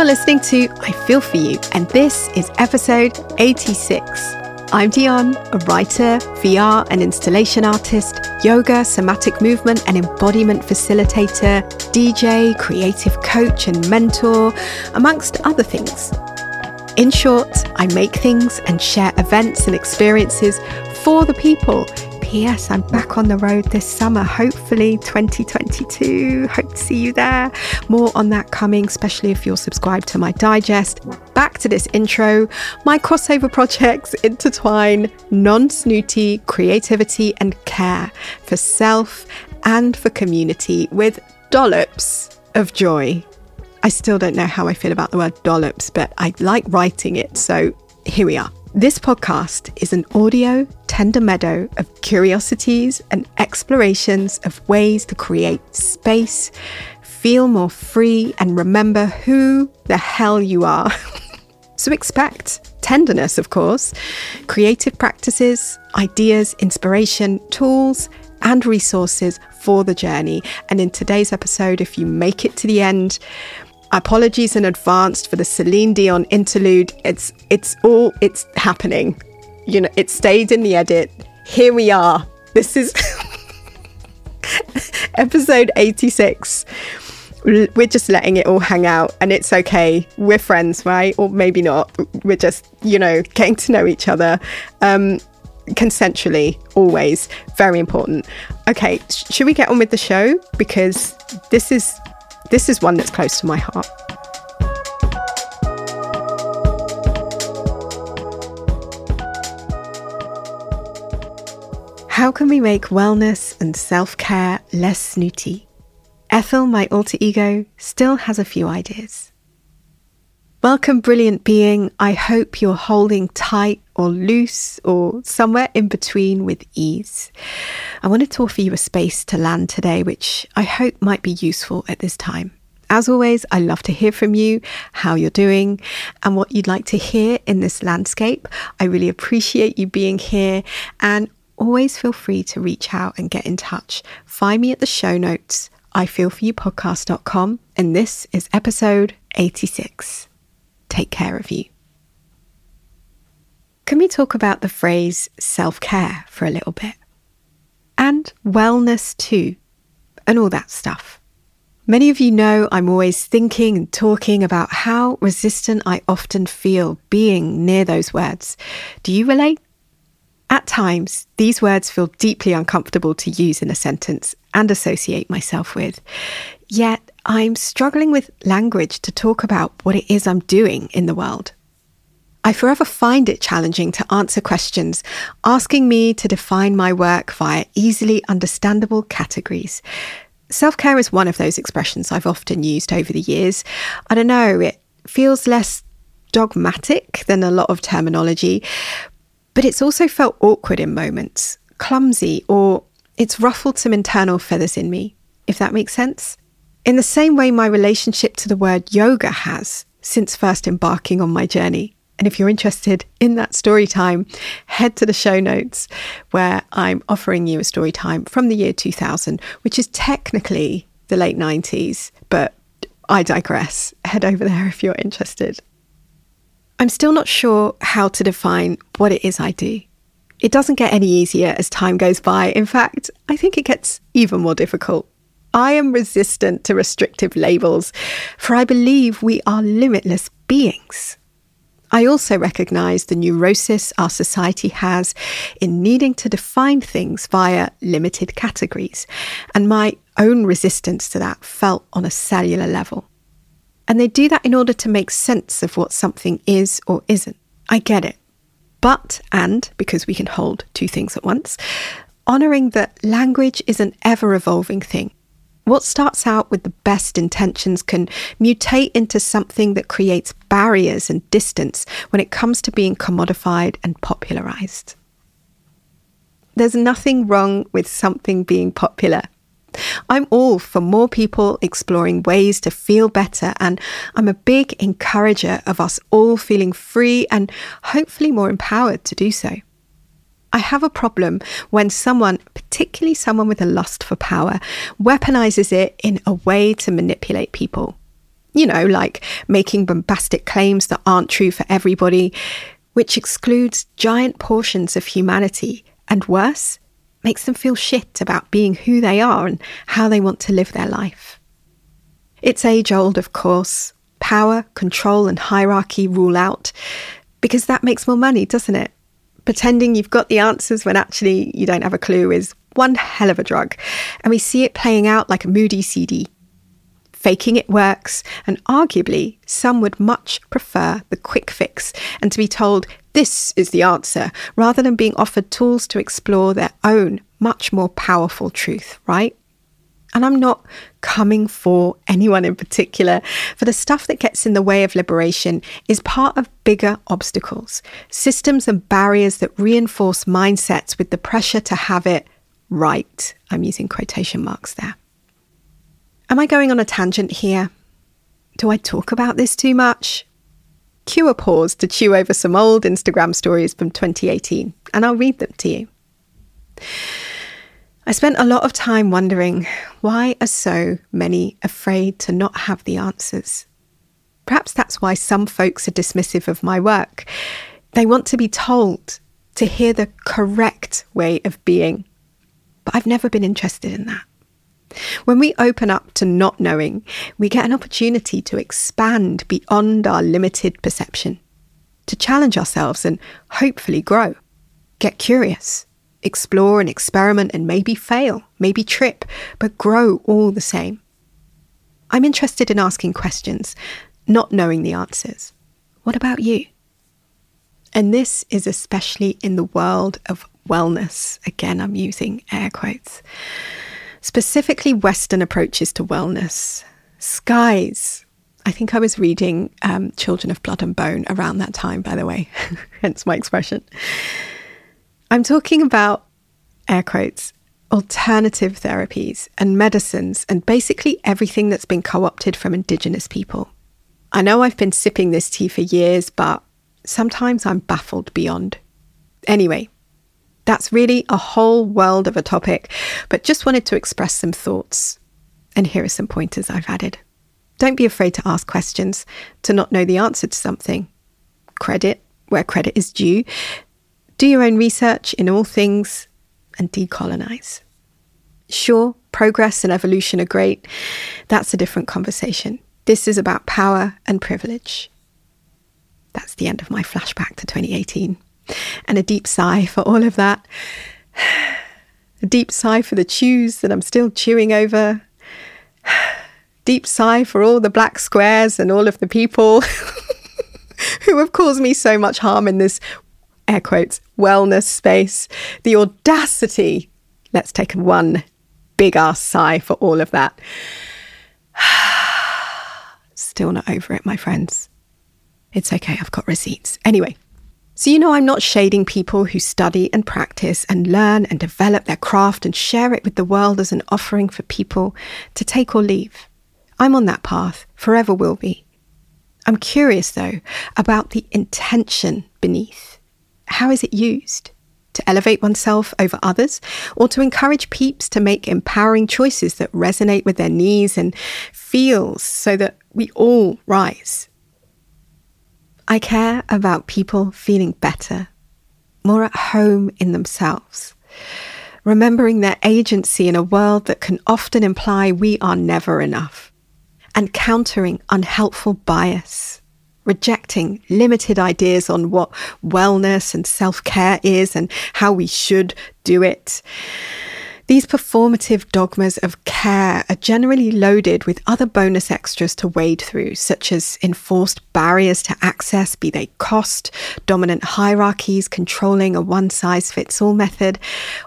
You're listening to I Feel For You, and this is episode 86. I'm Dion, a writer, VR and installation artist, yoga, somatic movement and embodiment facilitator, DJ, creative coach and mentor, amongst other things. In short, I make things and share events and experiences for the people P.S. I'm back on the road this summer, hopefully 2022. Hope to see you there. More on that coming, especially if you're subscribed to my digest. Back to this intro. My crossover projects intertwine non snooty creativity and care for self and for community with dollops of joy. I still don't know how I feel about the word dollops, but I like writing it, so here we are. This podcast is an audio tender meadow of curiosities and explorations of ways to create space, feel more free, and remember who the hell you are. so expect tenderness, of course, creative practices, ideas, inspiration, tools, and resources for the journey. And in today's episode, if you make it to the end, Apologies in advance for the Celine Dion interlude. It's it's all it's happening. You know, it stayed in the edit. Here we are. This is episode 86. We're just letting it all hang out and it's okay. We're friends, right? Or maybe not. We're just, you know, getting to know each other. Um, consensually, always very important. Okay, sh- should we get on with the show? Because this is this is one that's close to my heart. How can we make wellness and self care less snooty? Ethel, my alter ego, still has a few ideas. Welcome, brilliant being. I hope you're holding tight or loose or somewhere in between with ease. I wanted to offer you a space to land today, which I hope might be useful at this time. As always, I love to hear from you, how you're doing, and what you'd like to hear in this landscape. I really appreciate you being here and always feel free to reach out and get in touch. Find me at the show notes, ifeelforyoupodcast.com, and this is episode 86. Take care of you. Can we talk about the phrase self care for a little bit? And wellness too, and all that stuff. Many of you know I'm always thinking and talking about how resistant I often feel being near those words. Do you relate? At times, these words feel deeply uncomfortable to use in a sentence and associate myself with. Yet, I'm struggling with language to talk about what it is I'm doing in the world. I forever find it challenging to answer questions asking me to define my work via easily understandable categories. Self care is one of those expressions I've often used over the years. I don't know, it feels less dogmatic than a lot of terminology, but it's also felt awkward in moments, clumsy, or it's ruffled some internal feathers in me, if that makes sense. In the same way, my relationship to the word yoga has since first embarking on my journey. And if you're interested in that story time, head to the show notes where I'm offering you a story time from the year 2000, which is technically the late 90s, but I digress. Head over there if you're interested. I'm still not sure how to define what it is I do. It doesn't get any easier as time goes by. In fact, I think it gets even more difficult. I am resistant to restrictive labels, for I believe we are limitless beings. I also recognize the neurosis our society has in needing to define things via limited categories, and my own resistance to that felt on a cellular level. And they do that in order to make sense of what something is or isn't. I get it. But, and because we can hold two things at once, honouring that language is an ever evolving thing what starts out with the best intentions can mutate into something that creates barriers and distance when it comes to being commodified and popularized. There's nothing wrong with something being popular. I'm all for more people exploring ways to feel better, and I'm a big encourager of us all feeling free and hopefully more empowered to do so. I have a problem when someone, particularly someone with a lust for power, weaponizes it in a way to manipulate people. You know, like making bombastic claims that aren't true for everybody, which excludes giant portions of humanity, and worse, makes them feel shit about being who they are and how they want to live their life. It's age old, of course. Power, control, and hierarchy rule out because that makes more money, doesn't it? Pretending you've got the answers when actually you don't have a clue is one hell of a drug. And we see it playing out like a moody CD. Faking it works, and arguably, some would much prefer the quick fix and to be told this is the answer rather than being offered tools to explore their own much more powerful truth, right? And I'm not coming for anyone in particular, for the stuff that gets in the way of liberation is part of bigger obstacles, systems and barriers that reinforce mindsets with the pressure to have it right. I'm using quotation marks there. Am I going on a tangent here? Do I talk about this too much? Cue a pause to chew over some old Instagram stories from 2018, and I'll read them to you. I spent a lot of time wondering why are so many afraid to not have the answers? Perhaps that's why some folks are dismissive of my work. They want to be told to hear the correct way of being. But I've never been interested in that. When we open up to not knowing, we get an opportunity to expand beyond our limited perception, to challenge ourselves and hopefully grow. Get curious, explore and experiment and maybe fail, maybe trip, but grow all the same. I'm interested in asking questions, not knowing the answers. What about you? And this is especially in the world of wellness. Again, I'm using air quotes specifically Western approaches to wellness. Skies. I think I was reading um, Children of Blood and Bone around that time, by the way, hence my expression. I'm talking about, air quotes, alternative therapies and medicines and basically everything that's been co opted from Indigenous people. I know I've been sipping this tea for years, but sometimes I'm baffled beyond. Anyway, that's really a whole world of a topic, but just wanted to express some thoughts. And here are some pointers I've added. Don't be afraid to ask questions, to not know the answer to something. Credit where credit is due. Do your own research in all things and decolonize. Sure, progress and evolution are great. That's a different conversation. This is about power and privilege. That's the end of my flashback to 2018 and a deep sigh for all of that. A deep sigh for the chews that I'm still chewing over. Deep sigh for all the black squares and all of the people who have caused me so much harm in this air quotes wellness space. The audacity. Let's take one big ass sigh for all of that. Still not over it, my friends. It's okay, I've got receipts. Anyway, so, you know, I'm not shading people who study and practice and learn and develop their craft and share it with the world as an offering for people to take or leave. I'm on that path, forever will be. I'm curious, though, about the intention beneath. How is it used? To elevate oneself over others, or to encourage peeps to make empowering choices that resonate with their needs and feels so that we all rise I care about people feeling better, more at home in themselves, remembering their agency in a world that can often imply we are never enough, and countering unhelpful bias, rejecting limited ideas on what wellness and self care is and how we should do it these performative dogmas of care are generally loaded with other bonus extras to wade through, such as enforced barriers to access, be they cost, dominant hierarchies controlling a one size fits all method,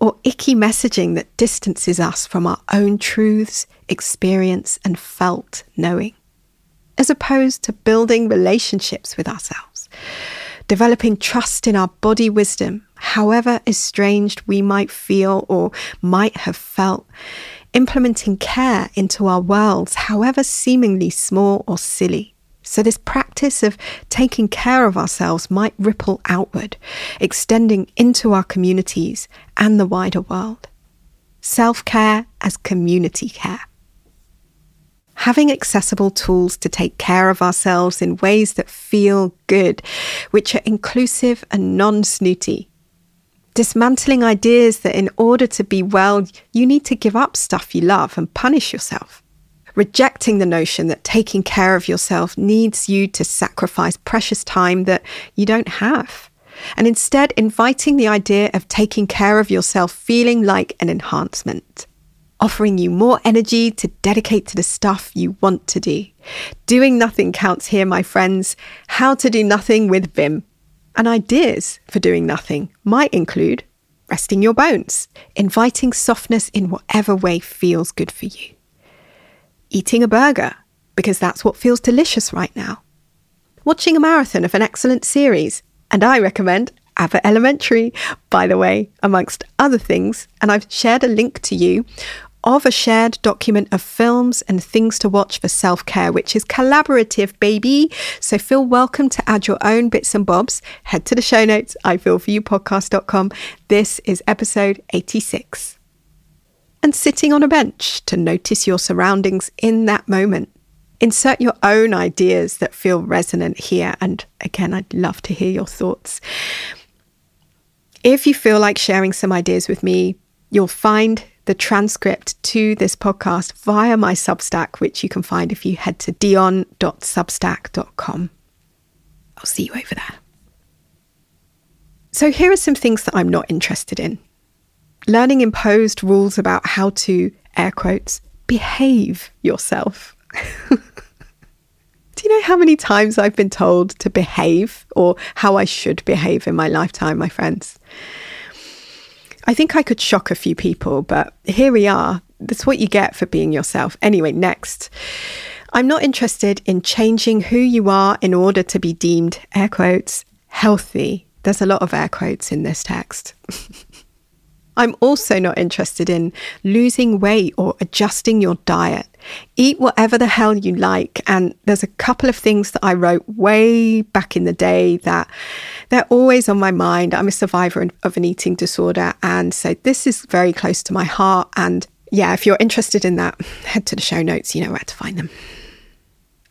or icky messaging that distances us from our own truths, experience, and felt knowing, as opposed to building relationships with ourselves. Developing trust in our body wisdom, however estranged we might feel or might have felt, implementing care into our worlds, however seemingly small or silly. So, this practice of taking care of ourselves might ripple outward, extending into our communities and the wider world. Self care as community care. having accessible tools to take care of ourselves in ways that feel good, which are inclusive and non snooty. Dismantling ideas that in order to be well, you need to give up stuff you love and punish yourself. Rejecting the notion that taking care of yourself needs you to sacrifice precious time that you don't have. And instead, inviting the idea of taking care of yourself feeling like an enhancement offering you more energy to dedicate to the stuff you want to do. Doing nothing counts here, my friends. How to do nothing with Vim. And ideas for doing nothing might include resting your bones, inviting softness in whatever way feels good for you, eating a burger, because that's what feels delicious right now, watching a marathon of an excellent series, and I recommend Abbott Elementary, by the way, amongst other things. And I've shared a link to you of a shared document of films and things to watch for self care, which is collaborative, baby. So feel welcome to add your own bits and bobs. Head to the show notes, ifeelforyoupodcast.com. This is episode 86. And sitting on a bench to notice your surroundings in that moment. Insert your own ideas that feel resonant here. And again, I'd love to hear your thoughts. If you feel like sharing some ideas with me, you'll find the transcript to this podcast via my Substack, which you can find if you head to dion.substack.com. I'll see you over there. So, here are some things that I'm not interested in learning imposed rules about how to, air quotes, behave yourself. Do you know how many times I've been told to behave or how I should behave in my lifetime, my friends? I think I could shock a few people, but here we are. That's what you get for being yourself. Anyway, next. I'm not interested in changing who you are in order to be deemed, air quotes, healthy. There's a lot of air quotes in this text. I'm also not interested in losing weight or adjusting your diet. Eat whatever the hell you like. And there's a couple of things that I wrote way back in the day that they're always on my mind. I'm a survivor of an eating disorder. And so this is very close to my heart. And yeah, if you're interested in that, head to the show notes. You know where to find them.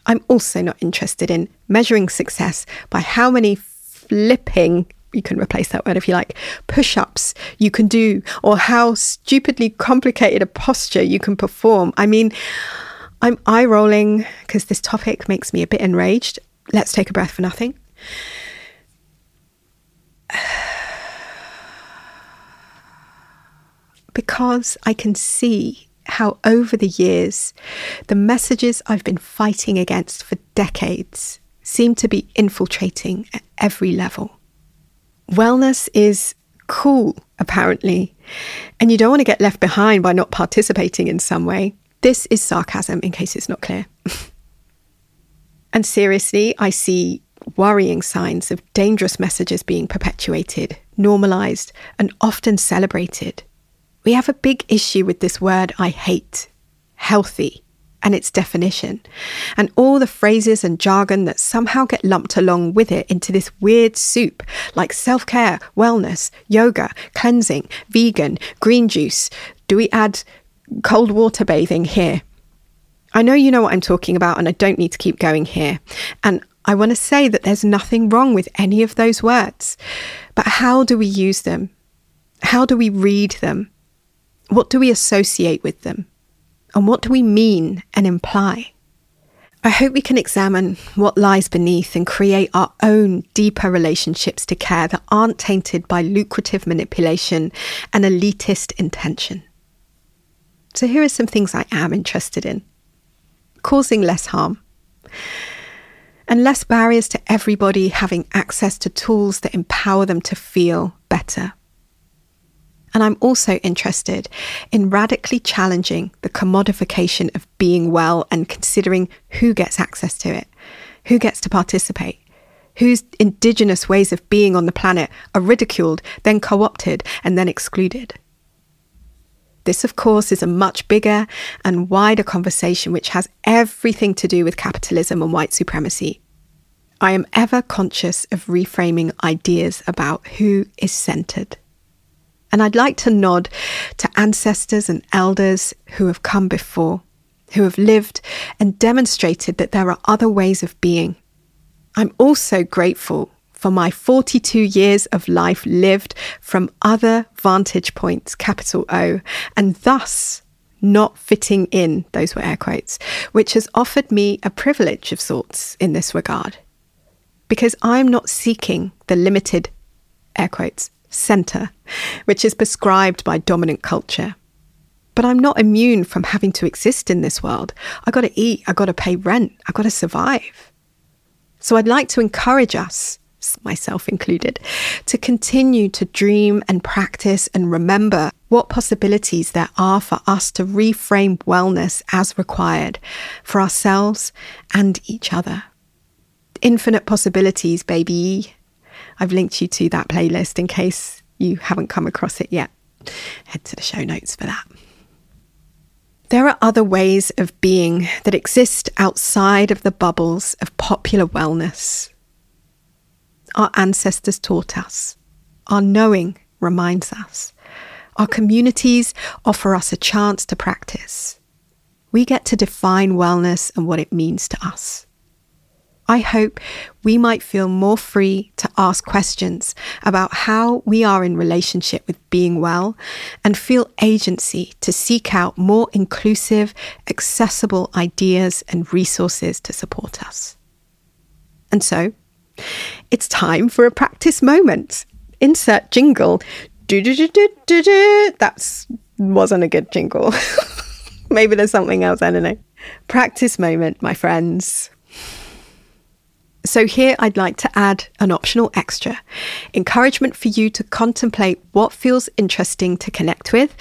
I'm also not interested in measuring success by how many flipping you can replace that word if you like, push ups you can do, or how stupidly complicated a posture you can perform. I mean, I'm eye rolling because this topic makes me a bit enraged. Let's take a breath for nothing. because I can see how over the years, the messages I've been fighting against for decades seem to be infiltrating at every level wellness is cool, apparently, and you don't want to get left behind by not participating in some way. This is sarcasm, in case it's not clear. and seriously, I see worrying signs of dangerous messages being perpetuated, normalized, and often celebrated. We have a big issue with this word I hate healthy and its definition, and all the phrases and jargon that somehow get lumped along with it into this weird soup like self care, wellness, yoga, cleansing, vegan, green juice. Do we add cold water bathing here? I know you know what I'm talking about, and I don't need to keep going here. And I want to say that there's nothing wrong with any of those words. But how do we use them? How do we read them? What do we associate with them? And what do we mean and imply? I hope we can examine what lies beneath and create our own deeper relationships to care that aren't tainted by lucrative manipulation and elitist intention. So, here are some things I am interested in causing less harm and less barriers to everybody having access to tools that empower them to feel better. And I'm also interested in radically challenging the commodification of being well and considering who gets access to it, who gets to participate, whose indigenous ways of being on the planet are ridiculed, then co opted, and then excluded. This, of course, is a much bigger and wider conversation which has everything to do with capitalism and white supremacy. I am ever conscious of reframing ideas about who is centered. And I'd like to nod to ancestors and elders who have come before. who have lived and demonstrated that there are other ways of being. I'm also grateful for my 42 years of life lived from other vantage points, capital O, and thus not fitting in, those were air quotes, which has offered me a privilege of sorts in this regard. Because I'm not seeking the limited, air quotes, centre, which is prescribed by dominant culture. But I'm not immune from having to exist in this world. I got to eat, I got to pay rent, I got to survive. So I'd like to encourage us myself included, to continue to dream and practice and remember what possibilities there are for us to reframe wellness as required for ourselves and each other. Infinite possibilities, baby. I've linked you to that playlist in case you haven't come across it yet. Head to the show notes for that. There are other ways of being that exist outside of the bubbles of popular wellness our ancestors taught us. Our knowing reminds us. Our communities offer us a chance to practice. We get to define wellness and what it means to us. I hope we might feel more free to ask questions about how we are in relationship with being well and feel agency to seek out more inclusive, accessible ideas and resources to support us. And so, it's time for a practice moment. Insert jingle. That wasn't a good jingle. Maybe there's something else. I don't know. Practice moment, my friends. So, here I'd like to add an optional extra encouragement for you to contemplate what feels interesting to connect with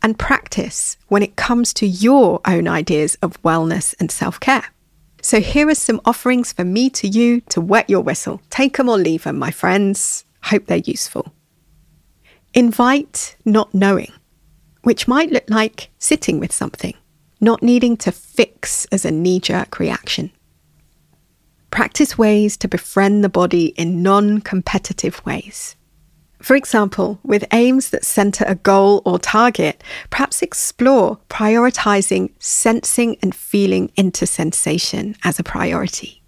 and practice when it comes to your own ideas of wellness and self care. So here are some offerings for me to you to wet your whistle. Take them or leave them, my friends. Hope they're useful. Invite not knowing, which might look like sitting with something, not needing to fix as a knee jerk reaction. Practice ways to befriend the body in non competitive ways. For example, with aims that center a goal or target, perhaps explore prioritizing sensing and feeling into sensation as a priority.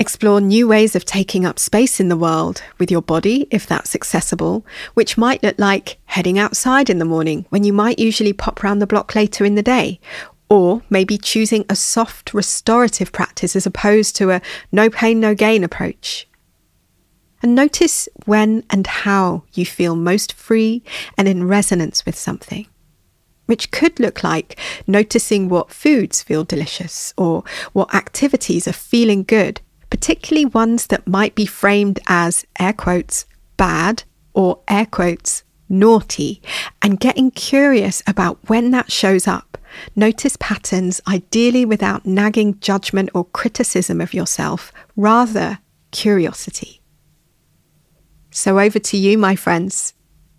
Explore new ways of taking up space in the world with your body, if that's accessible, which might look like heading outside in the morning when you might usually pop round the block later in the day, or maybe choosing a soft restorative practice as opposed to a no pain, no gain approach. And notice when and how you feel most free and in resonance with something, which could look like noticing what foods feel delicious or what activities are feeling good, particularly ones that might be framed as air quotes bad or air quotes naughty, and getting curious about when that shows up. Notice patterns, ideally without nagging judgment or criticism of yourself, rather curiosity. So, over to you, my friends.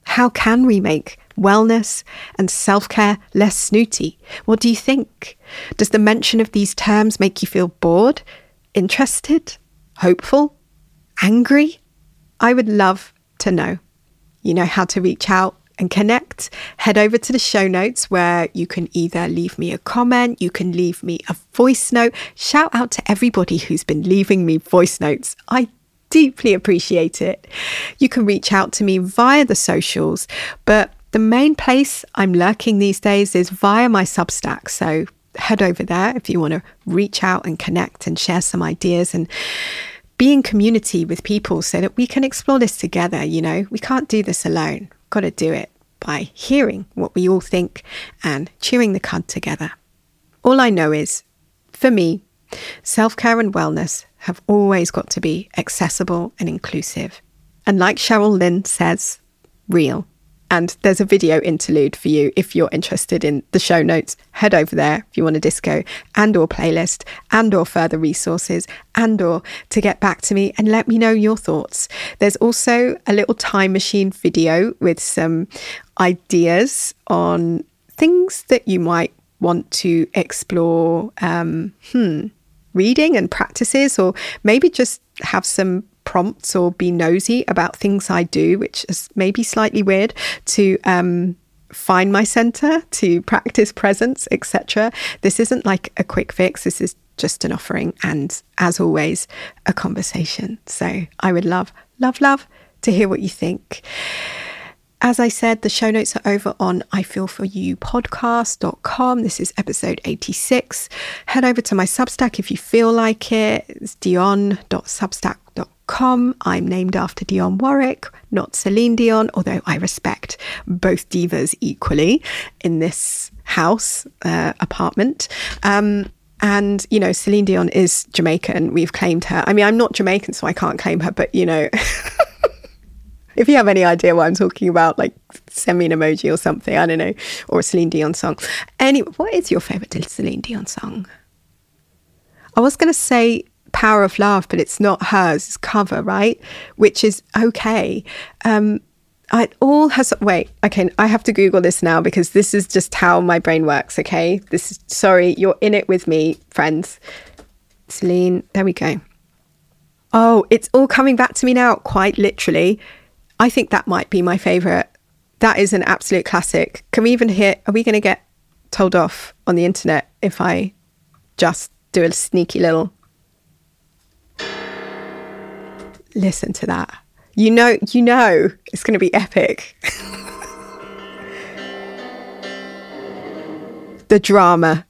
How can we make wellness and self care less snooty? What do you think? Does the mention of these terms make you feel bored, interested, hopeful, angry? I would love to know. You know how to reach out and connect, head over to the show notes where you can either leave me a comment, you can leave me a voice note. Shout out to everybody who's been leaving me voice notes. I deeply appreciate it. You can reach out to me via the socials, but the main place I'm lurking these days is via my Substack. So head over there if you want to reach out and connect and share some ideas and be in community with people so that we can explore this together. You know, we can't do this alone. Got to do it by hearing what we all think and chewing the cud together. All I know is, for me, self care and wellness have always got to be accessible and inclusive. And like Cheryl Lynn says, real. And there's a video interlude for you if you're interested in the show notes. Head over there if you want a disco and or playlist and or further resources and or to get back to me and let me know your thoughts. There's also a little time machine video with some ideas on things that you might want to explore. Um, hmm, reading and practices, or maybe just have some prompts or be nosy about things I do, which is maybe slightly weird to um, find my center, to practice presence, etc. This isn't like a quick fix. This is just an offering and as always a conversation. So I would love love love to hear what you think. As I said, the show notes are over on ifeelforyoupodcast.com. This is episode 86. Head over to my Substack if you feel like it. It's dion.substack.com. I'm named after Dionne Warwick, not Celine Dion, although I respect both divas equally in this house, uh, apartment. Um, and, you know, Celine Dion is Jamaican. We've claimed her. I mean, I'm not Jamaican, so I can't claim her, but, you know. if you have any idea what I'm talking about, like send me an emoji or something. I don't know, or a Celine Dion song. Anyway, what is your favorite Celine Dion song? I was going to say Power of Love, but it's not hers. It's cover, right? Which is okay. Um, all has wait okay i have to google this now because this is just how my brain works okay this is sorry you're in it with me friends celine there we go oh it's all coming back to me now quite literally I think that might be my favorite. That is an absolute classic. Can we even hear? Are we going to get told off on the internet if I just do a sneaky little listen to that? You know, you know, it's going to be epic. the drama.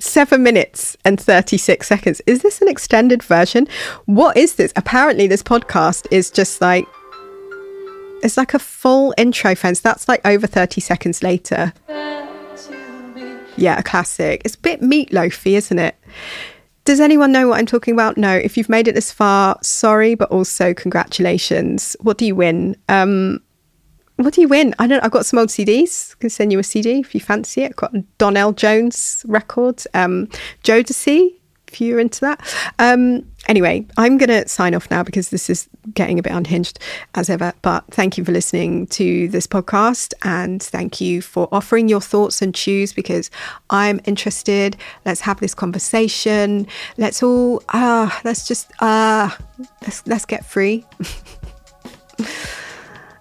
Seven minutes and 36 seconds. Is this an extended version? What is this? Apparently, this podcast is just like it's like a full intro, friends. That's like over 30 seconds later. Yeah, a classic. It's a bit meatloafy, isn't it? Does anyone know what I'm talking about? No. If you've made it this far, sorry, but also congratulations. What do you win? Um, what do you win? I don't. I've got some old CDs. I can send you a CD if you fancy it. I've got Donell Jones records. Um, Jodeci if you're into that. Um, anyway, I'm going to sign off now because this is getting a bit unhinged as ever. But thank you for listening to this podcast and thank you for offering your thoughts and choose because I'm interested. Let's have this conversation. Let's all, ah, uh, let's just, ah, uh, let's, let's get free.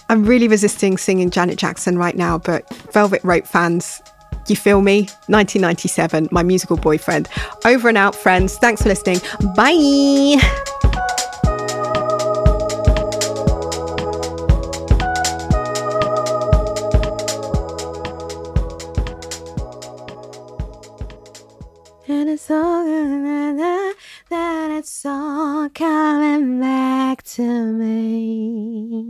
I'm really resisting singing Janet Jackson right now, but Velvet Rope fans, you feel me? 1997, my musical boyfriend. Over and out, friends. Thanks for listening. Bye. And it's all that it's all coming back to me.